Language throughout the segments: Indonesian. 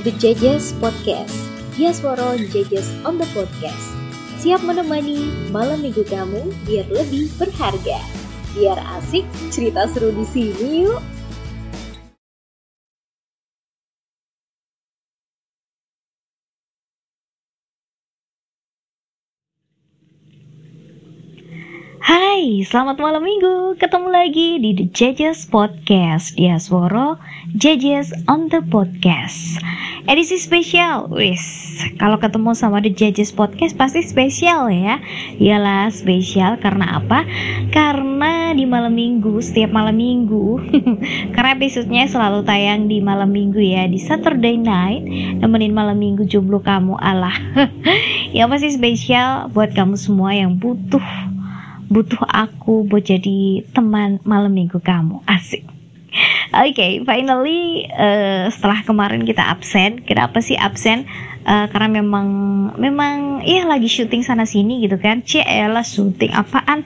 The Judges Podcast. Yasworo Judges on the Podcast. Siap menemani malam minggu kamu biar lebih berharga. Biar asik cerita seru di sini yuk. Hai, selamat malam minggu. Ketemu lagi di The Judges Podcast. Diasworo Judges on the Podcast. Edisi spesial, wis. Kalau ketemu sama The Judges Podcast pasti spesial ya. Iyalah spesial karena apa? Karena di malam minggu, setiap malam minggu. karena episodenya selalu tayang di malam minggu ya, di Saturday night. Nemenin malam minggu jomblo kamu Allah. ya pasti spesial buat kamu semua yang butuh butuh aku buat jadi teman malam minggu kamu asik Oke, okay, finally uh, setelah kemarin kita absen, kenapa sih absen? Uh, karena memang memang ya lagi syuting sana sini gitu kan. Cielah syuting apaan?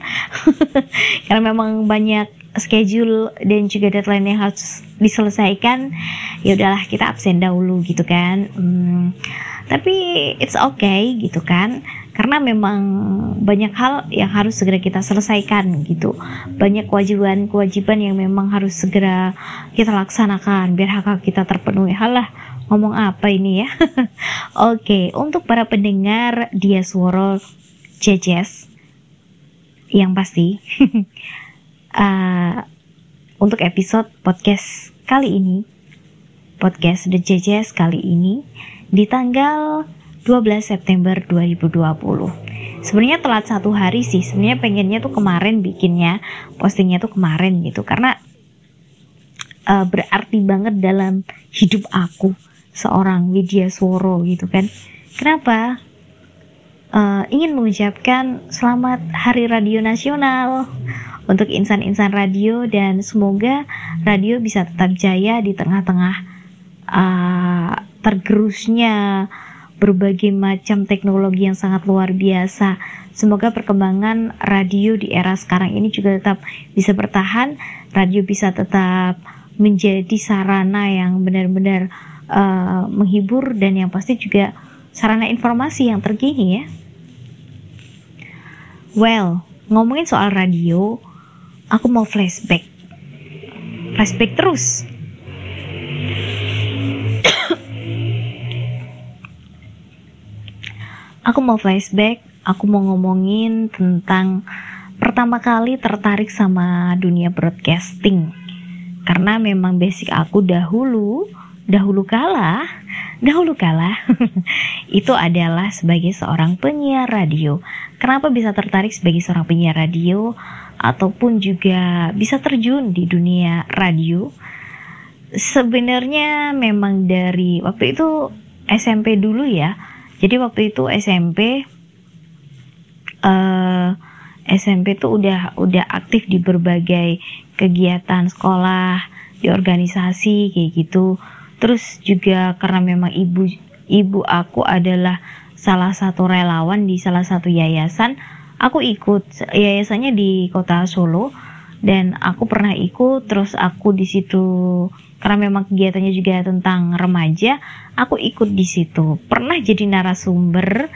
karena memang banyak schedule dan juga deadline yang harus diselesaikan. Ya udahlah kita absen dahulu gitu kan. Hmm, tapi it's okay gitu kan karena memang banyak hal yang harus segera kita selesaikan gitu. Banyak kewajiban-kewajiban yang memang harus segera kita laksanakan biar hak hak kita terpenuhi. Halah ngomong apa ini ya? Oke untuk para pendengar dia suara jejes yang pasti uh, untuk episode podcast kali ini podcast The Jejes kali ini di tanggal 12 September 2020. Sebenarnya telat satu hari sih. Sebenarnya pengennya tuh kemarin bikinnya, postingnya tuh kemarin gitu. Karena uh, berarti banget dalam hidup aku seorang Widya Sworo gitu kan. Kenapa? Uh, ingin mengucapkan selamat Hari Radio Nasional untuk insan-insan radio dan semoga radio bisa tetap jaya di tengah-tengah uh, tergerusnya berbagai macam teknologi yang sangat luar biasa. Semoga perkembangan radio di era sekarang ini juga tetap bisa bertahan, radio bisa tetap menjadi sarana yang benar-benar uh, menghibur dan yang pasti juga sarana informasi yang terkini ya. Well, ngomongin soal radio, aku mau flashback. Flashback terus aku mau flashback, aku mau ngomongin tentang pertama kali tertarik sama dunia broadcasting. Karena memang basic aku dahulu, dahulu kala, dahulu kala itu adalah sebagai seorang penyiar radio. Kenapa bisa tertarik sebagai seorang penyiar radio ataupun juga bisa terjun di dunia radio? Sebenarnya memang dari waktu itu SMP dulu ya jadi waktu itu SMP uh, eh, SMP tuh udah udah aktif di berbagai kegiatan sekolah di organisasi kayak gitu. Terus juga karena memang ibu ibu aku adalah salah satu relawan di salah satu yayasan aku ikut yayasannya di kota Solo dan aku pernah ikut terus aku di situ karena memang kegiatannya juga tentang remaja aku ikut di situ pernah jadi narasumber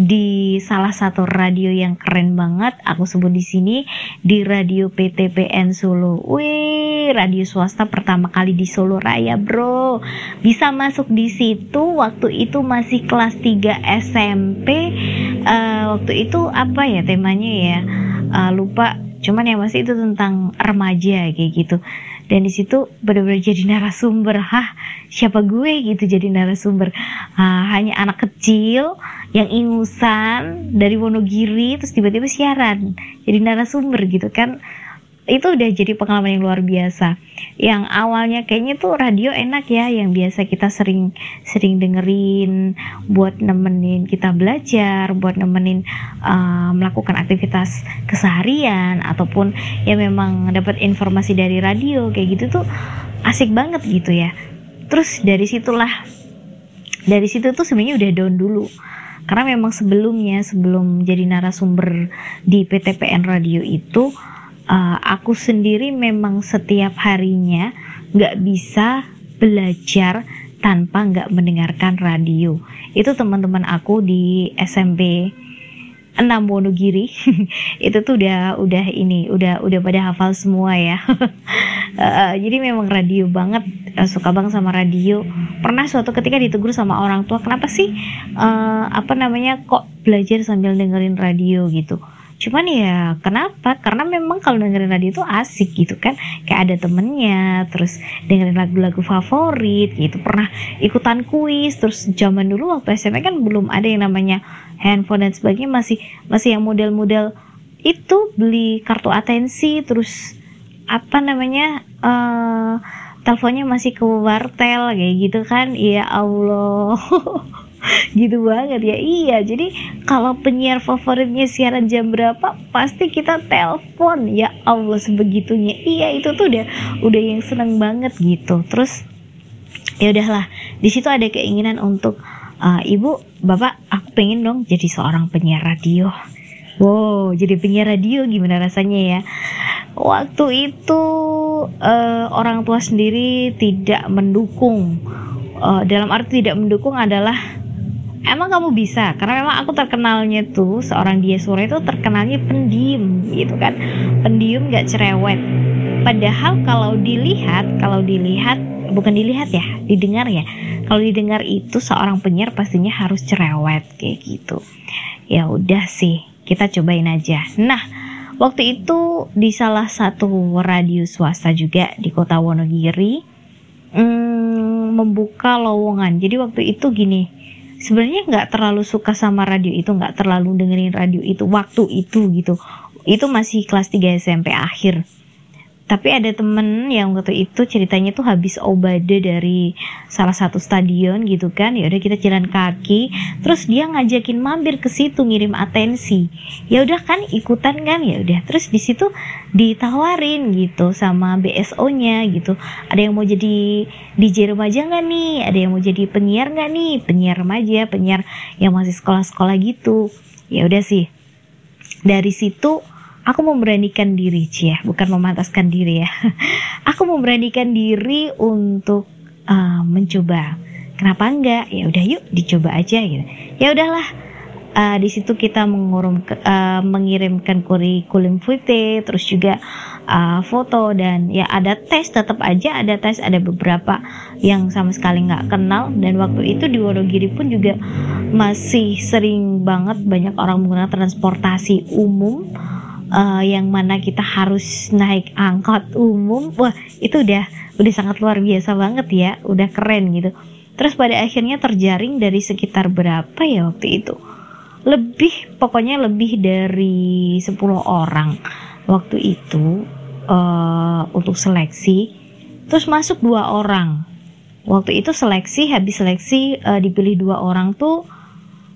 di salah satu radio yang keren banget aku sebut di sini di radio PTPN Solo. Wih, radio swasta pertama kali di Solo Raya, Bro. Bisa masuk di situ waktu itu masih kelas 3 SMP. Uh, waktu itu apa ya temanya ya? Uh, lupa cuman yang pasti itu tentang remaja kayak gitu dan di situ benar-benar jadi narasumber. Hah siapa gue gitu jadi narasumber. Ah, hanya anak kecil yang ingusan dari Wonogiri terus tiba-tiba siaran. Jadi narasumber gitu kan itu udah jadi pengalaman yang luar biasa. Yang awalnya kayaknya tuh radio enak ya yang biasa kita sering sering dengerin buat nemenin kita belajar buat nemenin uh, melakukan aktivitas keseharian ataupun ya memang dapat informasi dari radio kayak gitu tuh asik banget gitu ya. Terus dari situlah dari situ tuh sebenarnya udah down dulu. Karena memang sebelumnya sebelum jadi narasumber di PTPN radio itu uh, aku sendiri memang setiap harinya nggak bisa belajar tanpa nggak mendengarkan radio. Itu teman-teman aku di SMP 6 Wonogiri. Itu tuh udah udah ini udah udah pada hafal semua ya. Uh, jadi memang radio banget. Uh, suka banget sama radio. Pernah suatu ketika ditegur sama orang tua kenapa sih uh, apa namanya kok belajar sambil dengerin radio? gitu cuman ya kenapa? Karena memang kalau dengerin radio itu asik gitu kan. Kayak ada temennya terus dengerin lagu-lagu favorit gitu. Pernah ikutan kuis terus zaman dulu waktu SMP kan belum ada yang namanya handphone dan sebagainya. Masih masih yang model-model itu beli kartu atensi terus apa namanya uh, teleponnya masih ke wartel kayak gitu kan. Ya Allah gitu banget ya. Iya jadi kalau penyiar favoritnya siaran jam berapa pasti kita telepon. Ya Allah sebegitunya. Iya itu tuh udah udah yang seneng banget gitu. Terus ya udahlah. Di situ ada keinginan untuk uh, ibu bapak aku pengen dong jadi seorang penyiar radio. Wow jadi penyiar radio gimana rasanya ya? Waktu itu uh, orang tua sendiri tidak mendukung. Uh, dalam arti tidak mendukung adalah emang kamu bisa? Karena memang aku terkenalnya tuh seorang dia sore itu terkenalnya pendiam gitu kan. Pendiam gak cerewet. Padahal kalau dilihat kalau dilihat bukan dilihat ya didengar ya. Kalau didengar itu seorang penyiar pastinya harus cerewet kayak gitu. Ya udah sih kita cobain aja. Nah waktu itu di salah satu radio swasta juga di kota Wonogiri hmm, membuka lowongan. Jadi waktu itu gini sebenarnya nggak terlalu suka sama radio itu nggak terlalu dengerin radio itu waktu itu gitu. Itu masih kelas 3 SMP akhir tapi ada temen yang waktu itu ceritanya tuh habis obade dari salah satu stadion gitu kan. Ya udah kita jalan kaki terus dia ngajakin mampir ke situ ngirim atensi. Ya udah kan ikutan kan ya udah. Terus di situ ditawarin gitu sama BSO-nya gitu. Ada yang mau jadi DJ remaja nggak nih? Ada yang mau jadi penyiar nggak nih? Penyiar remaja penyiar yang masih sekolah-sekolah gitu. Ya udah sih. Dari situ aku memberanikan diri ya. Bukan memantaskan diri ya. Aku memberanikan diri untuk uh, mencoba. Kenapa enggak? Ya udah yuk dicoba aja gitu. Ya udahlah. Uh, di situ kita mengurum, uh, mengirimkan kurikulum vitae terus juga uh, foto dan ya ada tes tetap aja ada tes ada beberapa yang sama sekali nggak kenal. Dan waktu itu di Wonogiri pun juga masih sering banget banyak orang menggunakan transportasi umum uh, yang mana kita harus naik angkot umum wah itu udah udah sangat luar biasa banget ya udah keren gitu. Terus pada akhirnya terjaring dari sekitar berapa ya waktu itu? Lebih pokoknya lebih dari 10 orang waktu itu uh, untuk seleksi. Terus masuk dua orang. Waktu itu seleksi habis seleksi uh, dipilih dua orang tuh.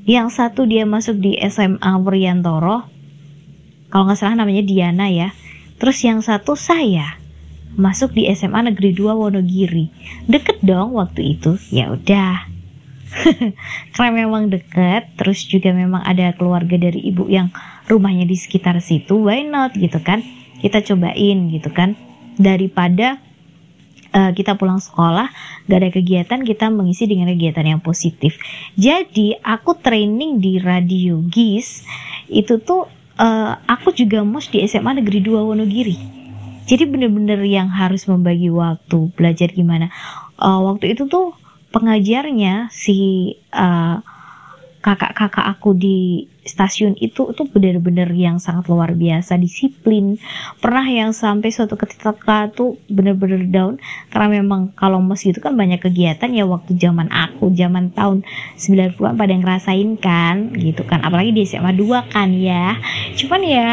Yang satu dia masuk di SMA Wuryantoro kalau nggak salah namanya Diana ya. Terus yang satu saya masuk di SMA Negeri 2 Wonogiri. Deket dong waktu itu. Ya udah. Karena memang deket terus juga memang ada keluarga dari ibu yang rumahnya di sekitar situ. Why not? Gitu kan. Kita cobain gitu kan. Daripada uh, kita pulang sekolah gak ada kegiatan kita mengisi dengan kegiatan yang positif. Jadi aku training di radio GIS itu tuh uh, aku juga mos di SMA Negeri 2 Wonogiri. Jadi bener-bener yang harus membagi waktu belajar gimana. Uh, waktu itu tuh pengajarnya si uh, kakak-kakak aku di stasiun itu itu benar-benar yang sangat luar biasa disiplin. Pernah yang sampai suatu ketika tuh benar-benar down karena memang kalau mos itu kan banyak kegiatan ya waktu zaman aku zaman tahun 90-an pada ngerasain kan gitu kan. Apalagi di SMA 2 kan ya. Cuman ya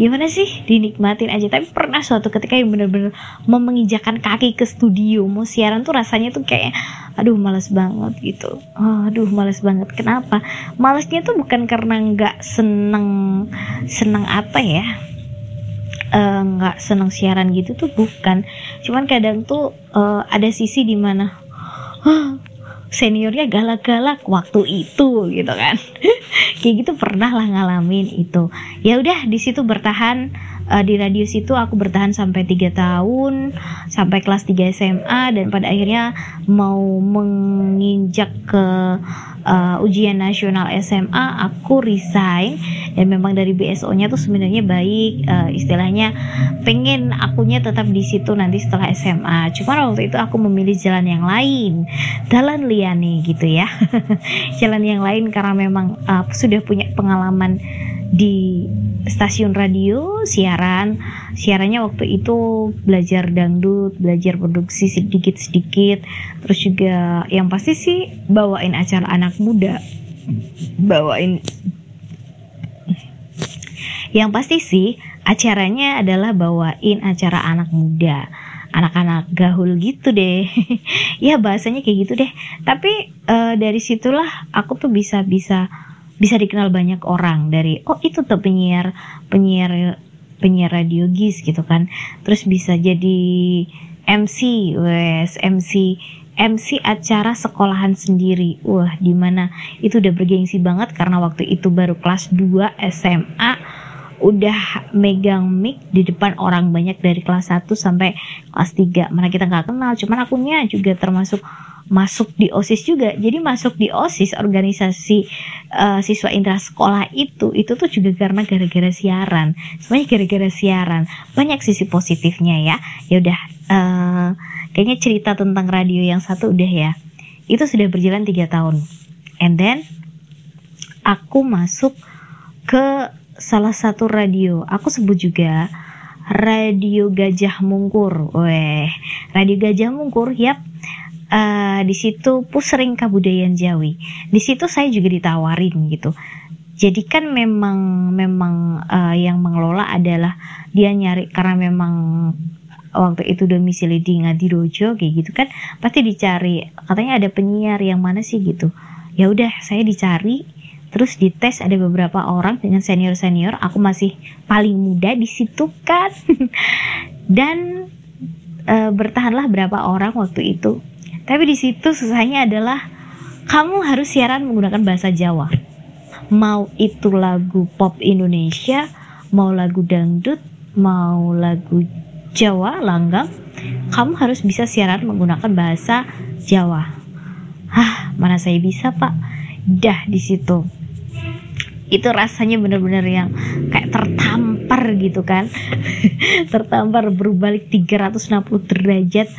gimana sih? Dinikmatin aja. Tapi pernah suatu ketika yang bener-bener mau menginjakan kaki ke studio mau siaran tuh rasanya tuh kayak aduh males banget gitu. Oh, aduh males banget. Kenapa? Malesnya tuh bukan karena nggak seneng seneng apa ya eh, nggak uh, seneng siaran gitu tuh bukan. Cuman kadang tuh uh, ada sisi di mana seniornya galak-galak waktu itu gitu kan. Kayak gitu pernah lah ngalamin itu. Ya udah di situ bertahan uh, di radio situ aku bertahan sampai tiga tahun sampai kelas 3 SMA dan pada akhirnya mau menginjak ke uh, ujian nasional SMA aku resign. Dan memang dari BSO-nya tuh sebenarnya baik uh, istilahnya pengen akunya tetap di situ nanti setelah SMA cuma waktu itu aku memilih jalan yang lain jalan liane gitu ya. Jalan yang lain karena memang uh, sudah punya pengalaman di stasiun radio siaran siarannya waktu itu belajar dangdut belajar produksi sedikit-sedikit. Terus juga yang pasti sih bawain acara anak muda. Bawain. Yang pasti sih acaranya adalah bawain acara anak muda. Anak-anak gahul gitu deh. Ya bahasanya kayak gitu deh. Tapi uh, dari situlah aku tuh bisa bisa bisa dikenal banyak orang. Dari oh itu tuh penyiar penyiar penyiar radio gis gitu kan. Terus bisa jadi MC wes MC MC acara sekolahan sendiri. Wah di mana itu udah bergengsi banget karena waktu itu baru kelas 2 SMA udah megang mic di depan orang banyak dari kelas 1 sampai kelas 3 mana kita nggak kenal cuman akunya juga termasuk masuk di OSIS juga. Jadi masuk di OSIS organisasi uh, siswa intra sekolah itu itu tuh juga karena gara-gara siaran. Semuanya gara-gara siaran. Banyak sisi positifnya ya. Ya udah uh, kayaknya cerita tentang radio yang satu udah ya. Itu sudah berjalan tiga tahun. And then aku masuk ke salah satu radio. Aku sebut juga Radio Gajah Mungkur. Weh, Radio Gajah Mungkur, yap uh, di situ pusering kabudayaan Jawi. Di situ saya juga ditawarin gitu. Jadi kan memang memang uh, yang mengelola adalah dia nyari karena memang waktu itu domisili di Ngadirojo kayak gitu kan pasti dicari katanya ada penyiar yang mana sih gitu ya udah saya dicari terus dites ada beberapa orang dengan senior senior aku masih paling muda di situ kan dan e, bertahanlah berapa orang waktu itu tapi di situ susahnya adalah kamu harus siaran menggunakan bahasa Jawa. Mau itu lagu pop Indonesia, mau lagu dangdut, mau lagu Jawa langgang, kamu harus bisa siaran menggunakan bahasa Jawa. Hah, mana saya bisa, Pak? Dah di situ. Itu rasanya benar-benar yang kayak tertampar gitu kan. tertampar berbalik 360 derajat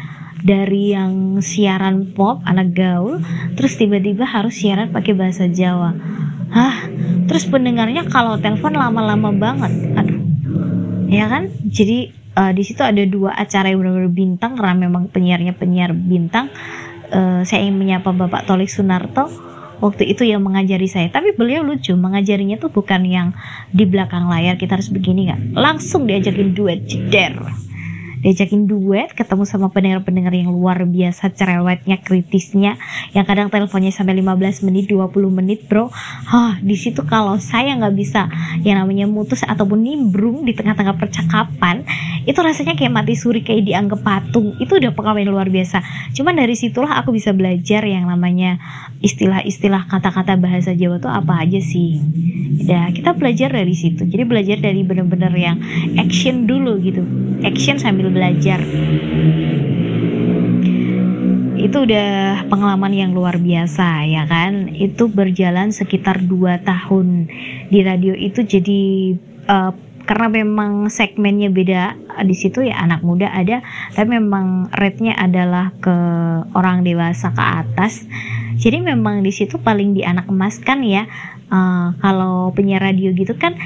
dari yang siaran pop anak gaul terus tiba-tiba harus siaran pakai bahasa Jawa. Hah? Terus pendengarnya kalau telepon lama-lama banget. Aduh. Ya kan? Jadi uh, di situ ada dua acara yang benar-benar bintang karena memang penyiarnya penyiar bintang. Uh, saya ingin menyapa Bapak Tolik Sunarto. Waktu itu yang mengajari saya. Tapi beliau lucu mengajarinya tuh bukan yang di belakang layar kita harus begini nggak. Langsung diajakin duet jeder diajakin duet ketemu sama pendengar-pendengar yang luar biasa cerewetnya kritisnya yang kadang teleponnya sampai 15 menit 20 menit bro. Hah, di situ kalau saya nggak bisa yang namanya mutus ataupun nimbrung di tengah-tengah percakapan itu rasanya kayak mati suri kayak dianggap patung. Itu udah pengalaman luar biasa. Cuman dari situlah aku bisa belajar yang namanya istilah-istilah kata-kata bahasa Jawa tuh apa aja sih. Ya kita belajar dari situ. Jadi belajar dari bener-bener yang action dulu gitu. Action sambil belajar. Itu udah pengalaman yang luar biasa ya kan? Itu berjalan sekitar 2 tahun di radio itu. Jadi uh, karena memang segmennya beda di situ ya anak muda ada tapi memang rate-nya adalah ke orang dewasa ke atas. Jadi memang di situ paling di anak emas kan ya. Uh, kalau penyiar radio gitu kan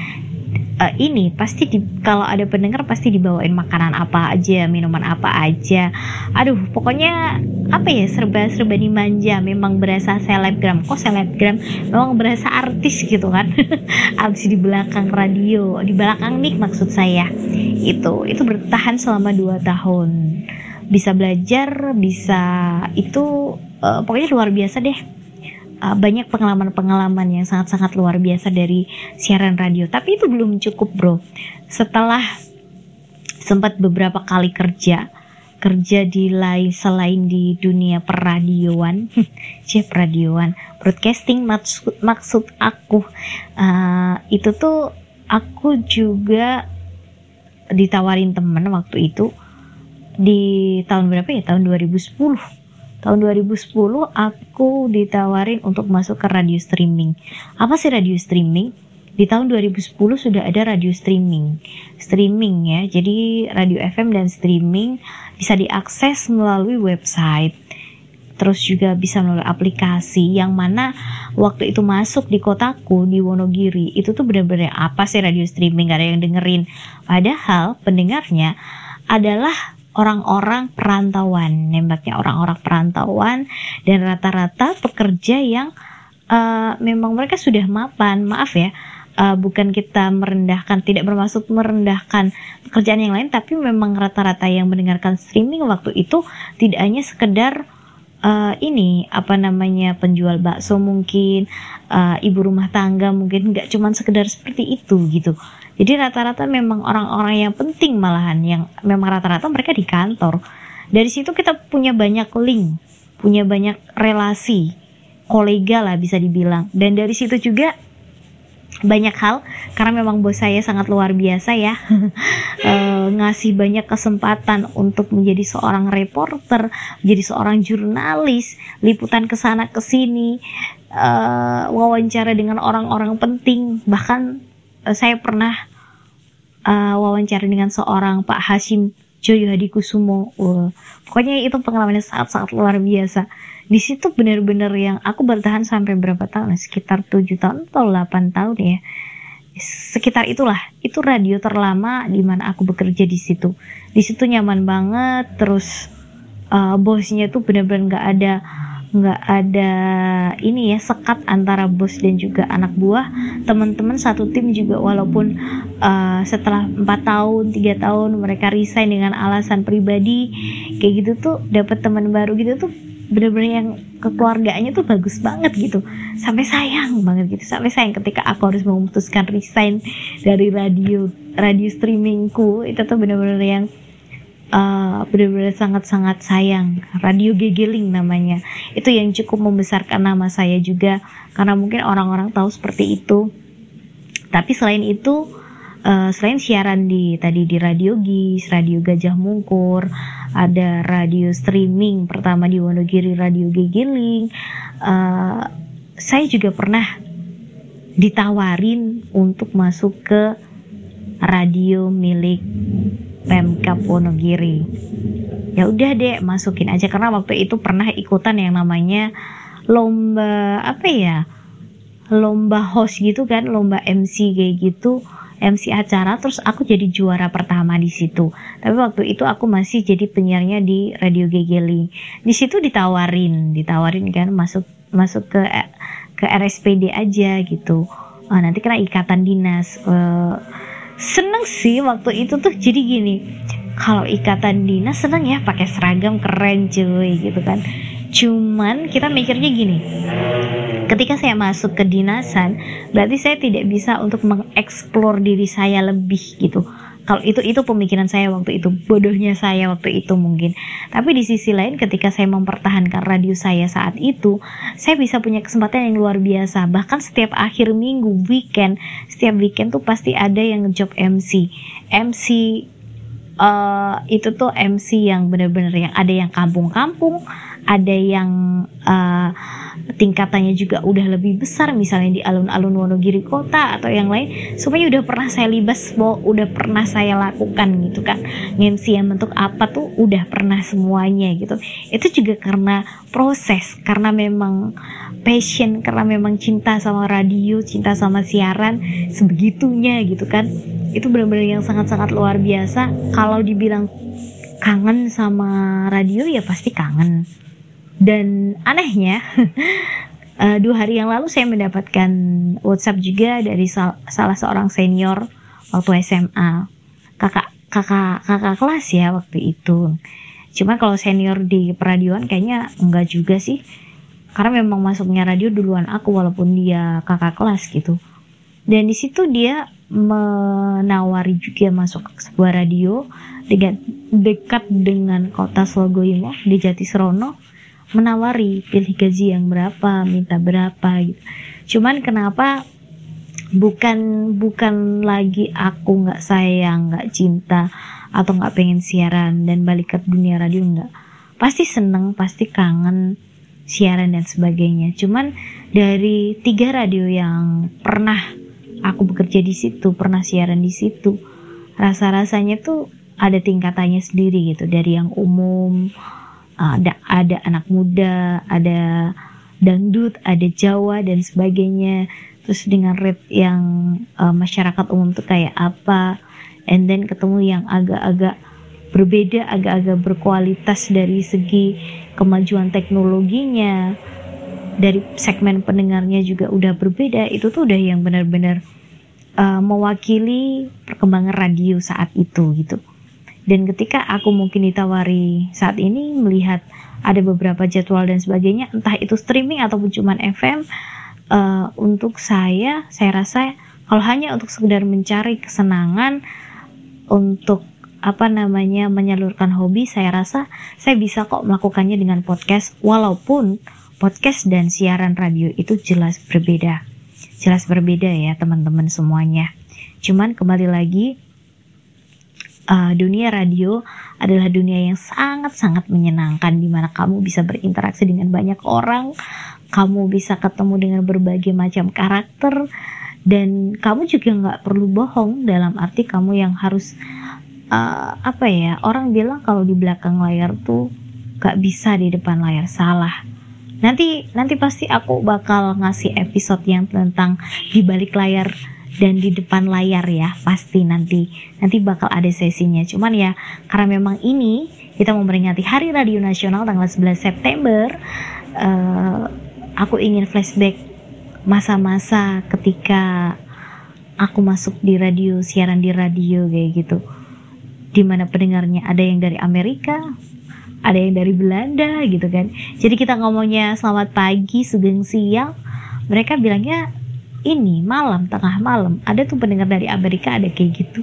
uh, ini pasti di, kalau ada pendengar pasti dibawain makanan apa aja, minuman apa aja. Aduh, pokoknya apa ya serba-serba dimanja. Memang berasa selebgram. Kok selebgram? Memang berasa artis gitu kan. Abis di belakang radio, di belakang mic maksud saya. Itu itu bertahan selama 2 tahun. Bisa belajar, bisa itu uh, pokoknya luar biasa deh uh, banyak pengalaman-pengalaman yang sangat-sangat luar biasa dari siaran radio. Tapi itu belum cukup, bro. Setelah sempat beberapa kali kerja, kerja di lain selain di dunia peradioan, chef radioan, broadcasting maksud maksud aku uh, itu tuh aku juga ditawarin temen waktu itu di tahun berapa ya tahun 2010 tahun 2010 aku ditawarin untuk masuk ke radio streaming. Apa sih radio streaming? Di tahun 2010 sudah ada radio streaming. Streaming ya. Jadi radio FM dan streaming bisa diakses melalui website. Terus juga bisa melalui aplikasi yang mana waktu itu masuk di kotaku di Wonogiri itu tuh bener-bener apa sih radio streaming? Gak ada yang dengerin. Padahal pendengarnya adalah orang-orang perantauan nembaknya orang-orang perantauan dan rata-rata pekerja yang uh, memang mereka sudah mapan maaf ya uh, bukan kita merendahkan, tidak bermaksud merendahkan pekerjaan yang lain, tapi memang rata-rata yang mendengarkan streaming waktu itu tidak hanya sekedar uh, ini apa namanya penjual bakso mungkin, uh, ibu rumah tangga mungkin nggak cuman sekedar seperti itu gitu. Jadi rata-rata memang orang-orang yang penting malahan yang memang rata-rata mereka di kantor. Dari situ kita punya banyak link, punya banyak relasi, kolega lah bisa dibilang. Dan dari situ juga banyak hal karena memang bos saya sangat luar biasa ya e, ngasih banyak kesempatan untuk menjadi seorang reporter, menjadi seorang jurnalis, liputan ke sana ke sini, e, wawancara dengan orang-orang penting, bahkan saya pernah e, wawancara dengan seorang Pak Hashim Joyo Hadi Kusumo. Uh, pokoknya itu pengalamannya sangat-sangat luar biasa. Di situ benar-benar yang aku bertahan sampai berapa tahun? Sekitar tujuh tahun atau 8 tahun ya. Sekitar itulah itu radio terlama di mana aku bekerja di situ. Di situ nyaman banget terus uh, bosnya tuh benar-benar nggak ada nggak ada ini ya sekat antara bos dan juga anak buah. Teman-teman satu tim juga walaupun uh, setelah empat tahun tiga tahun mereka resign dengan alasan pribadi kayak gitu tuh dapat teman baru gitu tuh bener-bener yang kekeluargaannya tuh bagus banget gitu. Sampai sayang banget gitu. Sampai sayang ketika aku harus memutuskan resign dari radio radio streamingku. Itu tuh bener-bener yang uh, bener-bener sangat-sangat sayang. Radio gegeling namanya. Itu yang cukup membesarkan nama saya juga. Karena mungkin orang-orang tahu seperti itu. Tapi selain itu uh, selain siaran di tadi di radio Gis, radio Gajah Mungkur, ada radio streaming pertama di Wonogiri Radio Gigiling. Uh, saya juga pernah ditawarin untuk masuk ke radio milik Pemkap Wonogiri. Ya udah deh masukin aja karena waktu itu pernah ikutan yang namanya lomba apa ya? Lomba host gitu kan, lomba MC kayak gitu MC acara terus aku jadi juara pertama di situ. Tapi waktu itu aku masih jadi penyiarnya di Radio Gegeli. Di situ ditawarin, ditawarin kan masuk masuk ke ke RSPD aja gitu. Oh, nanti kena ikatan dinas. Uh, seneng sih waktu itu tuh jadi gini. Kalau ikatan dinas seneng ya pakai seragam keren cuy gitu kan. Cuman kita mikirnya gini, ketika saya masuk ke dinasan, berarti saya tidak bisa untuk mengeksplor diri saya lebih gitu. Kalau itu itu pemikiran saya waktu itu, bodohnya saya waktu itu mungkin. Tapi di sisi lain ketika saya mempertahankan radio saya saat itu, saya bisa punya kesempatan yang luar biasa. Bahkan setiap akhir minggu, weekend, setiap weekend tuh pasti ada yang job MC. MC uh, itu tuh MC yang benar-benar yang ada yang kampung-kampung, ada yang uh, tingkatannya juga udah lebih besar misalnya di alun-alun Wonogiri kota atau yang lain semuanya udah pernah saya libas udah pernah saya lakukan gitu kan. MC yang bentuk apa tuh udah pernah semuanya gitu. Itu juga karena proses karena memang passion karena memang cinta sama radio cinta sama siaran sebegitunya gitu kan. Itu benar-benar yang sangat-sangat luar biasa. Kalau dibilang kangen sama radio ya pasti kangen dan anehnya uh, dua hari yang lalu saya mendapatkan WhatsApp juga dari sal salah seorang senior waktu SMA kakak kakak kakak kelas ya waktu itu. Cuma kalau senior di peradioan kayaknya enggak juga sih. Karena memang masuknya radio duluan aku walaupun dia kakak kelas gitu. Dan di situ dia menawari juga masuk ke sebuah radio dengan dekat dengan kota Slogoimo di Jatisrono menawari pilih gaji yang berapa, minta berapa gitu. Cuman kenapa bukan bukan lagi aku nggak sayang nggak cinta atau nggak pengen siaran dan balik ke dunia radio nggak. Pasti seneng pasti kangen siaran dan sebagainya. Cuman dari tiga radio yang pernah aku bekerja di situ pernah siaran di situ rasa rasanya tuh ada tingkatannya sendiri gitu. Dari yang umum ada ada anak muda ada dangdut ada jawa dan sebagainya. Terus dengan rate yang uh, masyarakat umum tuh kayak apa and then ketemu yang agak-agak berbeda agak-agak berkualitas dari segi kemajuan teknologinya dari segmen pendengarnya juga udah berbeda itu tuh udah yang benar-benar uh, mewakili perkembangan radio saat itu gitu dan ketika aku mungkin ditawari saat ini melihat ada beberapa jadwal dan sebagainya, entah itu streaming ataupun cuman FM, uh, eh, untuk saya, saya rasa kalau hanya untuk sekedar mencari kesenangan, untuk apa namanya menyalurkan hobi, saya rasa saya bisa kok melakukannya dengan podcast, walaupun podcast dan siaran radio itu jelas berbeda, jelas berbeda ya teman-teman semuanya. Cuman kembali lagi uh, dunia radio adalah dunia yang sangat-sangat menyenangkan di mana kamu bisa berinteraksi dengan banyak orang, kamu bisa ketemu dengan berbagai macam karakter dan kamu juga nggak perlu bohong dalam arti kamu yang harus uh, apa ya orang bilang kalau di belakang layar tuh gak bisa di depan layar salah. Nanti nanti pasti aku bakal ngasih episode yang tentang di balik layar dan di depan layar ya pasti nanti nanti bakal ada sesinya. Cuman ya karena memang ini kita memperingati Hari Radio Nasional tanggal 11 September uh, aku ingin flashback masa-masa ketika aku masuk di radio siaran di radio kayak gitu. Di mana pendengarnya ada yang dari Amerika ada yang dari Belanda gitu kan. Jadi kita ngomongnya selamat pagi sugeng siang. Mereka bilangnya ini malam tengah malam ada tuh pendengar dari Amerika ada kayak gitu.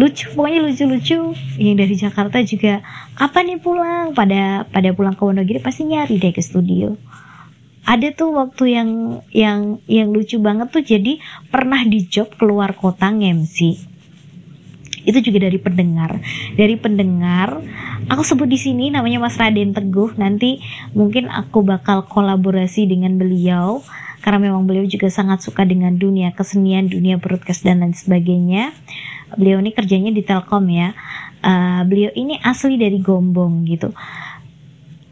Lucu pokoknya lucu-lucu. Yang dari Jakarta juga kapan nih pulang? Pada pada pulang ke Wonogiri pasti nyari deh ke studio. Ada tuh waktu yang yang yang lucu banget tuh jadi pernah di job keluar kota MC itu juga dari pendengar. Dari pendengar aku sebut di sini namanya Mas Raden Teguh. Nanti mungkin aku bakal kolaborasi dengan beliau karena memang beliau juga sangat suka dengan dunia kesenian, dunia broadcast dan lain sebagainya. Beliau ini kerjanya di Telkom ya. Uh, beliau ini asli dari Gombong gitu.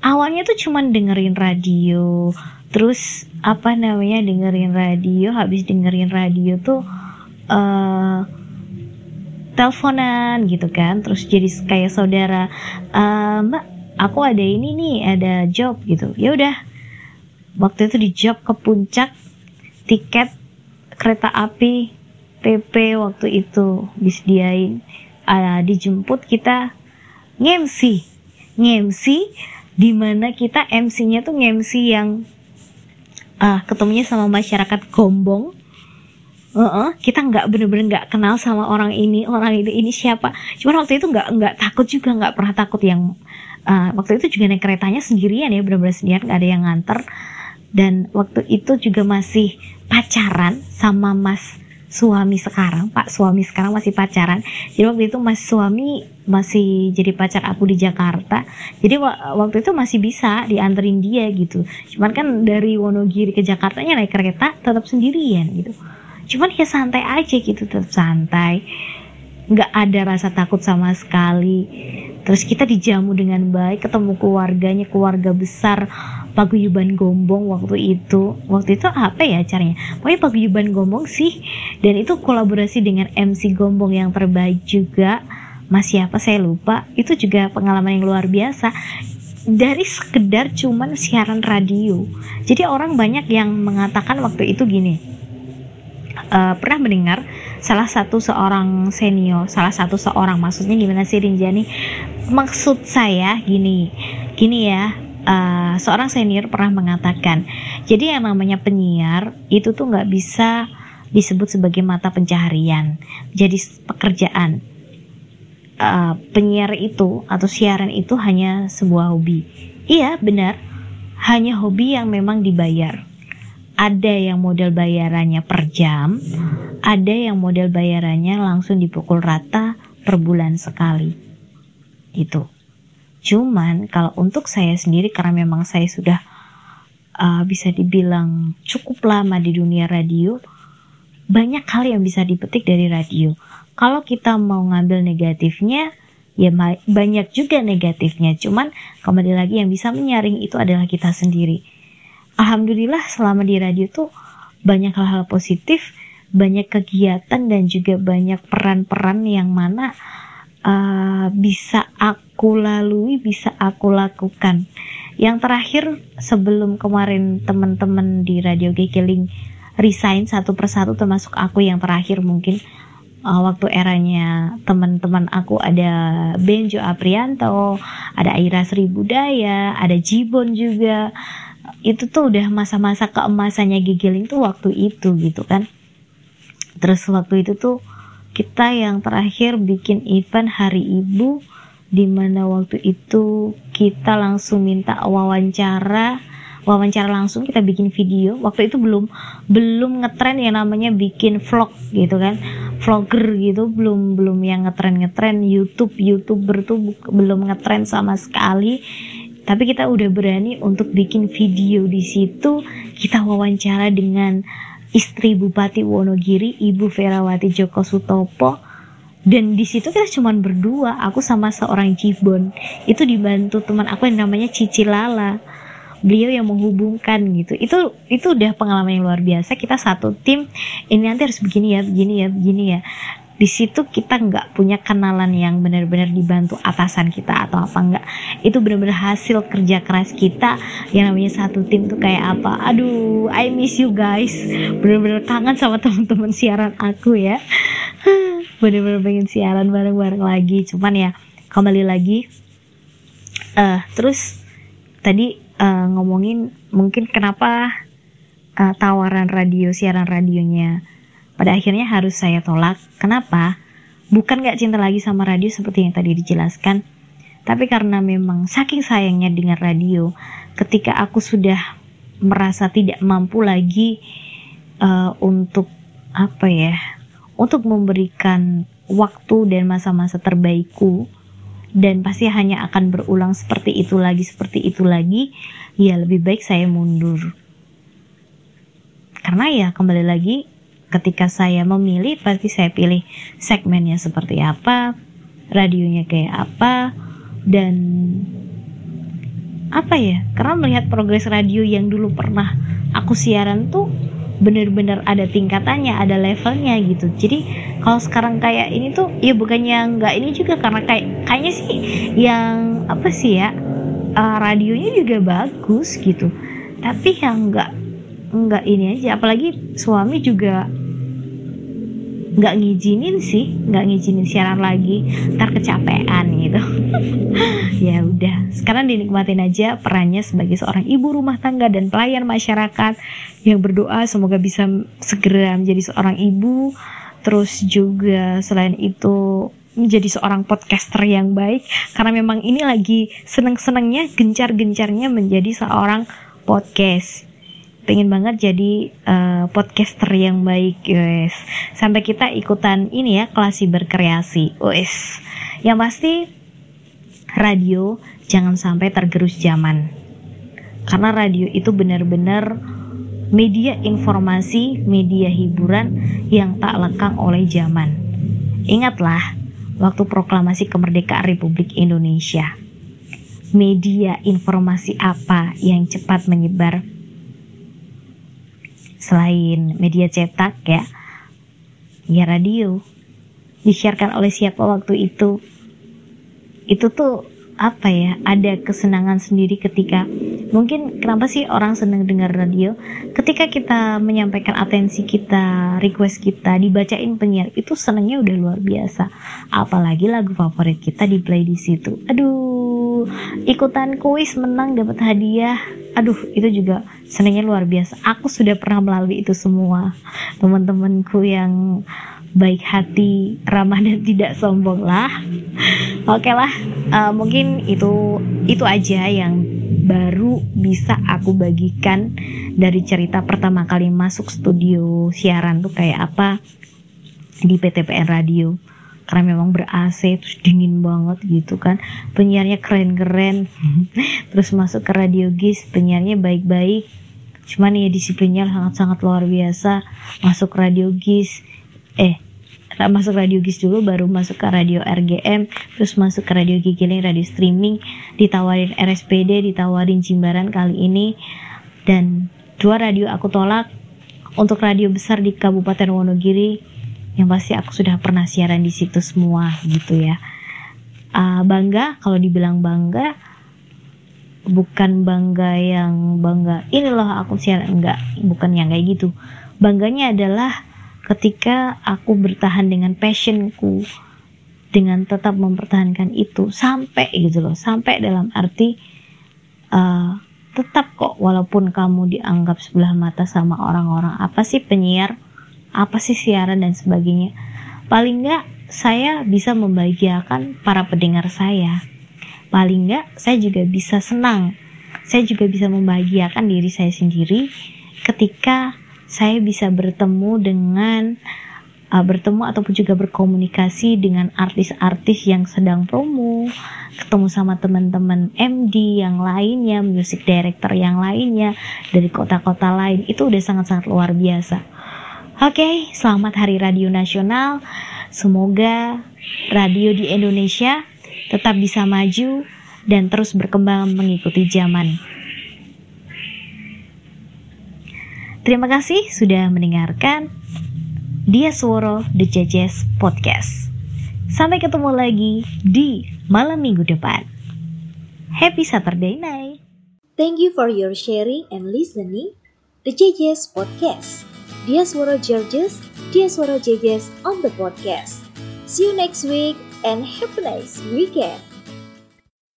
Awalnya tuh cuman dengerin radio, terus apa namanya dengerin radio, habis dengerin radio tuh uh, teleponan gitu kan, terus jadi kayak saudara, uh, Mbak, aku ada ini nih, ada job gitu. Ya udah, waktu itu di job ke puncak tiket kereta api PP waktu itu disediain. Uh, dijemput kita ngemsi ngemsi di mana kita MC-nya tuh ngemsi yang uh, ketemunya sama masyarakat Gombong. Uh -uh, kita nggak bener-bener nggak kenal sama orang ini orang itu ini siapa. Cuma waktu itu nggak nggak takut juga nggak pernah takut yang uh, waktu itu juga naik keretanya sendirian ya bener-bener sendirian nggak ada yang nganter dan waktu itu juga masih pacaran sama mas suami sekarang pak suami sekarang masih pacaran. Jadi waktu itu mas suami masih jadi pacar aku di Jakarta. Jadi waktu itu masih bisa dianterin dia gitu. Cuman kan dari Wonogiri ke Jakarta nya naik kereta tetap sendirian gitu. Cuman ya santai aja gitu tetap santai. Nggak ada rasa takut sama sekali. Terus kita dijamu dengan baik ketemu keluarganya keluarga besar paguyuban gombong waktu itu. Waktu itu apa ya acaranya pokoknya paguyuban gombong sih. Dan itu kolaborasi dengan MC gombong yang terbaik juga. Mas siapa? Saya lupa. Itu juga pengalaman yang luar biasa. Dari sekedar cuman siaran radio. Jadi orang banyak yang mengatakan waktu itu gini. Uh, pernah mendengar salah satu seorang senior, salah satu seorang maksudnya gimana sih Rinjani? Maksud saya gini, gini ya, uh, seorang senior pernah mengatakan, jadi yang namanya penyiar itu tuh nggak bisa disebut sebagai mata pencaharian, jadi pekerjaan. Uh, penyiar itu atau siaran itu hanya sebuah hobi. Iya benar, hanya hobi yang memang dibayar ada yang model bayarannya per jam, ada yang model bayarannya langsung dipukul rata per bulan sekali. Itu. Cuman kalau untuk saya sendiri karena memang saya sudah uh, bisa dibilang cukup lama di dunia radio, banyak hal yang bisa dipetik dari radio. Kalau kita mau ngambil negatifnya, ya banyak juga negatifnya. Cuman kembali lagi yang bisa menyaring itu adalah kita sendiri alhamdulillah selama di radio tuh banyak hal-hal positif, banyak kegiatan dan juga banyak peran-peran yang mana uh, bisa lalui, bisa aku lakukan. Yang terakhir sebelum kemarin teman-teman di Radio Gekeling resign satu persatu termasuk aku yang terakhir mungkin uh, waktu eranya teman-teman aku ada Benjo Aprianto, ada Aira Sri Budaya, ada Jibon juga itu tuh udah masa-masa keemasannya gigiling tuh waktu itu gitu kan terus waktu itu tuh kita yang terakhir bikin event hari ibu di mana waktu itu kita langsung minta wawancara wawancara langsung kita bikin video. Waktu itu belum belum ngetren yang namanya bikin vlog gitu kan. Vlogger gitu belum belum yang ngetren ngetren. YouTube youtuber tuh belum ngetren sama sekali. Tapi kita udah berani untuk bikin video di situ. Kita wawancara dengan istri Bupati Wonogiri Ibu Ferawati Joko Sutopo dan di situ kita cuma berdua aku sama seorang Jibon. Itu dibantu teman aku yang namanya Cici Lala. Beliau yang menghubungkan gitu. Itu itu udah pengalaman yang luar biasa. Kita satu tim ini nanti harus begini ya begini ya begini ya di situ kita nggak punya kenalan yang benar-benar dibantu atasan kita atau apa enggak itu benar-benar hasil kerja keras kita yang namanya satu tim tuh kayak apa aduh I miss you guys. Benar-benar kangen sama teman-teman siaran aku ya. Benar-benar pengen siaran bareng-bareng lagi. Cuman ya kembali lagi uh, terus tadi uh, ngomongin mungkin kenapa uh, tawaran radio siaran radionya pada akhirnya harus saya tolak. Kenapa? Bukan gak cinta lagi sama radio seperti yang tadi dijelaskan, tapi karena memang saking sayangnya dengan radio, ketika aku sudah merasa tidak mampu lagi uh, untuk apa ya, untuk memberikan waktu dan masa-masa terbaikku, dan pasti hanya akan berulang seperti itu lagi, seperti itu lagi, ya lebih baik saya mundur. Karena ya kembali lagi ketika saya memilih pasti saya pilih segmennya seperti apa, radionya kayak apa, dan apa ya? Karena melihat progres radio yang dulu pernah aku siaran tuh bener-bener ada tingkatannya, ada levelnya gitu. Jadi kalau sekarang kayak ini tuh ya bukannya nggak ini juga karena kayak kayaknya sih yang apa sih ya uh, radionya juga bagus gitu. Tapi yang nggak nggak ini aja apalagi suami juga nggak ngizinin sih nggak ngizinin siaran lagi. Ntar kecapean gitu. Ya udah sekarang dinikmatin aja perannya sebagai seorang ibu rumah tangga dan pelayan masyarakat yang berdoa semoga bisa segera menjadi seorang ibu. Terus juga selain itu menjadi seorang podcaster yang baik karena memang ini lagi seneng-senengnya gencar-gencarnya menjadi seorang podcast pengen banget jadi uh, podcaster yang baik guys. Sampai kita ikutan ini ya kelas berkreasi guys yang pasti radio jangan sampai tergerus zaman. Karena radio itu benar-benar media informasi media hiburan yang tak lekang oleh zaman. Ingatlah waktu proklamasi kemerdekaan Republik Indonesia. Media informasi apa yang cepat menyebar selain media cetak ya ya radio disiarkan oleh siapa waktu itu. Itu tuh apa ya ada kesenangan sendiri ketika mungkin kenapa sih orang senang dengar radio? Ketika kita menyampaikan atensi kita request kita dibacain penyiar itu senangnya udah luar biasa. Apalagi lagu favorit kita di play di situ aduh ikutan kuis menang dapat hadiah aduh itu juga senangnya luar biasa. Aku sudah pernah melalui itu semua. Teman-temanku yang baik hati, ramah dan tidak sombong lah. Oke lah, uh, mungkin itu itu aja yang baru bisa aku bagikan dari cerita pertama kali masuk studio siaran tuh kayak apa di PTPN Radio karena memang ber AC terus dingin banget gitu kan. Penyiarnya keren-keren. Terus masuk ke Radio GIS penyiarnya baik-baik. Cuman ya disiplinnya sangat-sangat luar biasa. Masuk Radio GIS. Eh masuk radio GIS dulu baru masuk ke radio RGM terus masuk ke radio Gigiling radio streaming. Ditawarin RSPD ditawarin Jimbaran kali ini. Dan dua radio aku tolak. Untuk radio besar di Kabupaten Wonogiri yang pasti aku sudah pernah siaran di situ semua gitu ya. Uh, bangga kalau dibilang bangga bukan bangga yang bangga inilah aku siaran. Enggak bukan yang kayak gitu. Bangganya adalah ketika aku bertahan dengan passionku dengan tetap mempertahankan itu sampai gitu loh sampai dalam arti uh, tetap kok walaupun kamu dianggap sebelah mata sama orang-orang apa sih penyiar apa sih siaran dan sebagainya. Paling nggak saya bisa membahagiakan para pendengar saya. Paling nggak saya juga bisa senang. Saya juga bisa membahagiakan diri saya sendiri ketika saya bisa bertemu dengan uh, bertemu ataupun juga berkomunikasi dengan artis-artis yang sedang promo, ketemu sama teman-teman MD yang lainnya, music director yang lainnya dari kota-kota lain. Itu udah sangat-sangat luar biasa. Oke, okay, selamat Hari Radio Nasional. Semoga radio di Indonesia tetap bisa maju dan terus berkembang mengikuti zaman. Terima kasih sudah mendengarkan Dia Suara The Judges Podcast. Sampai ketemu lagi di malam minggu depan. Happy Saturday night. Thank you for your sharing and listening The Judges Podcast. Dia Suara Judges, Dia Suara Judges on the podcast. See you next week and have a nice weekend.